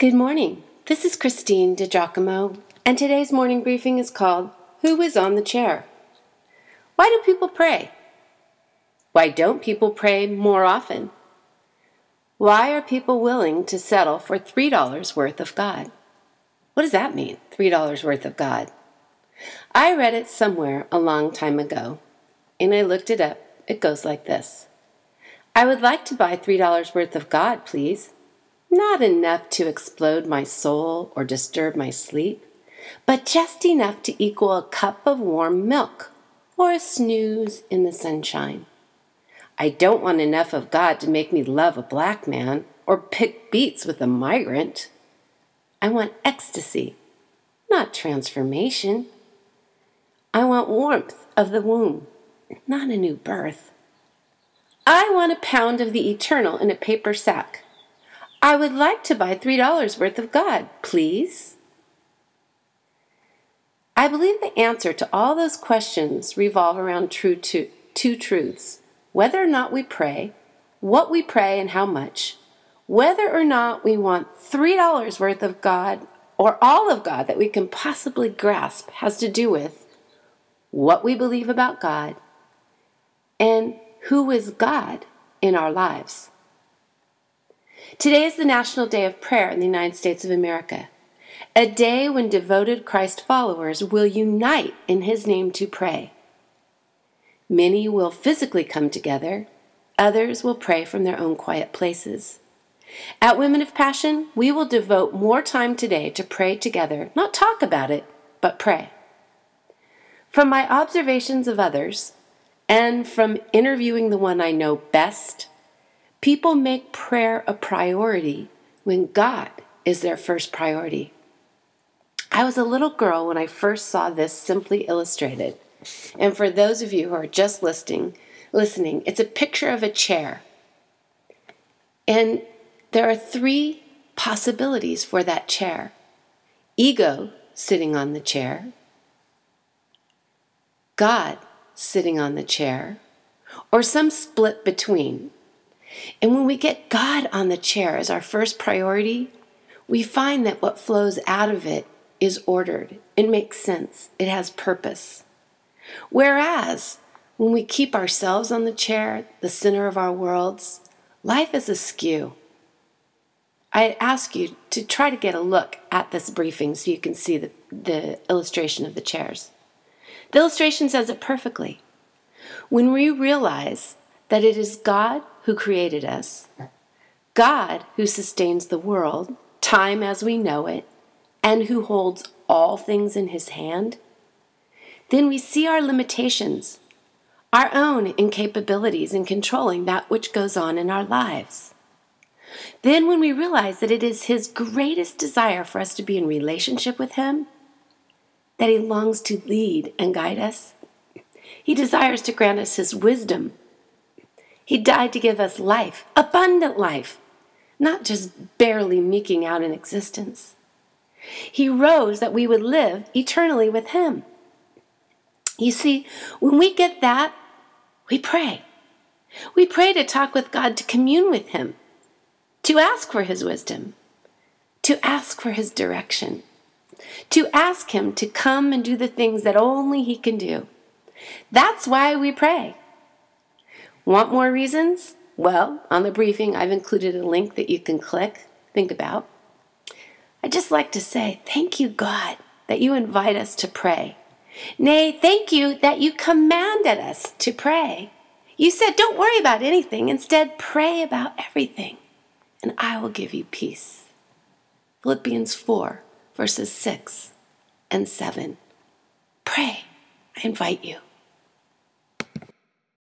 Good morning. This is Christine DiGiacomo, and today's morning briefing is called Who is on the Chair? Why do people pray? Why don't people pray more often? Why are people willing to settle for $3 worth of God? What does that mean, $3 worth of God? I read it somewhere a long time ago, and I looked it up. It goes like this I would like to buy $3 worth of God, please. Not enough to explode my soul or disturb my sleep, but just enough to equal a cup of warm milk or a snooze in the sunshine. I don't want enough of God to make me love a black man or pick beets with a migrant. I want ecstasy, not transformation. I want warmth of the womb, not a new birth. I want a pound of the eternal in a paper sack I would like to buy $3 worth of God, please. I believe the answer to all those questions revolve around true two, two truths whether or not we pray, what we pray, and how much, whether or not we want $3 worth of God or all of God that we can possibly grasp has to do with what we believe about God and who is God in our lives. Today is the National Day of Prayer in the United States of America, a day when devoted Christ followers will unite in His name to pray. Many will physically come together, others will pray from their own quiet places. At Women of Passion, we will devote more time today to pray together, not talk about it, but pray. From my observations of others, and from interviewing the one I know best, People make prayer a priority when God is their first priority. I was a little girl when I first saw this simply illustrated. And for those of you who are just listening, listening, it's a picture of a chair. And there are three possibilities for that chair. Ego sitting on the chair, God sitting on the chair, or some split between. And when we get God on the chair as our first priority, we find that what flows out of it is ordered. It makes sense. It has purpose. Whereas when we keep ourselves on the chair, the center of our worlds, life is askew. I ask you to try to get a look at this briefing so you can see the, the illustration of the chairs. The illustration says it perfectly. When we realize that it is God who created us, God who sustains the world, time as we know it, and who holds all things in his hand, then we see our limitations, our own incapabilities in controlling that which goes on in our lives. Then, when we realize that it is His greatest desire for us to be in relationship with Him, that He longs to lead and guide us, He desires to grant us His wisdom he died to give us life, abundant life, not just barely meeking out an existence. He rose that we would live eternally with Him. You see, when we get that, we pray. We pray to talk with God, to commune with Him, to ask for His wisdom, to ask for His direction, to ask Him to come and do the things that only He can do. That's why we pray. Want more reasons? Well, on the briefing, I've included a link that you can click, think about. I'd just like to say thank you, God, that you invite us to pray. Nay, thank you that you commanded us to pray. You said, don't worry about anything. Instead, pray about everything, and I will give you peace. Philippians 4, verses 6 and 7. Pray. I invite you.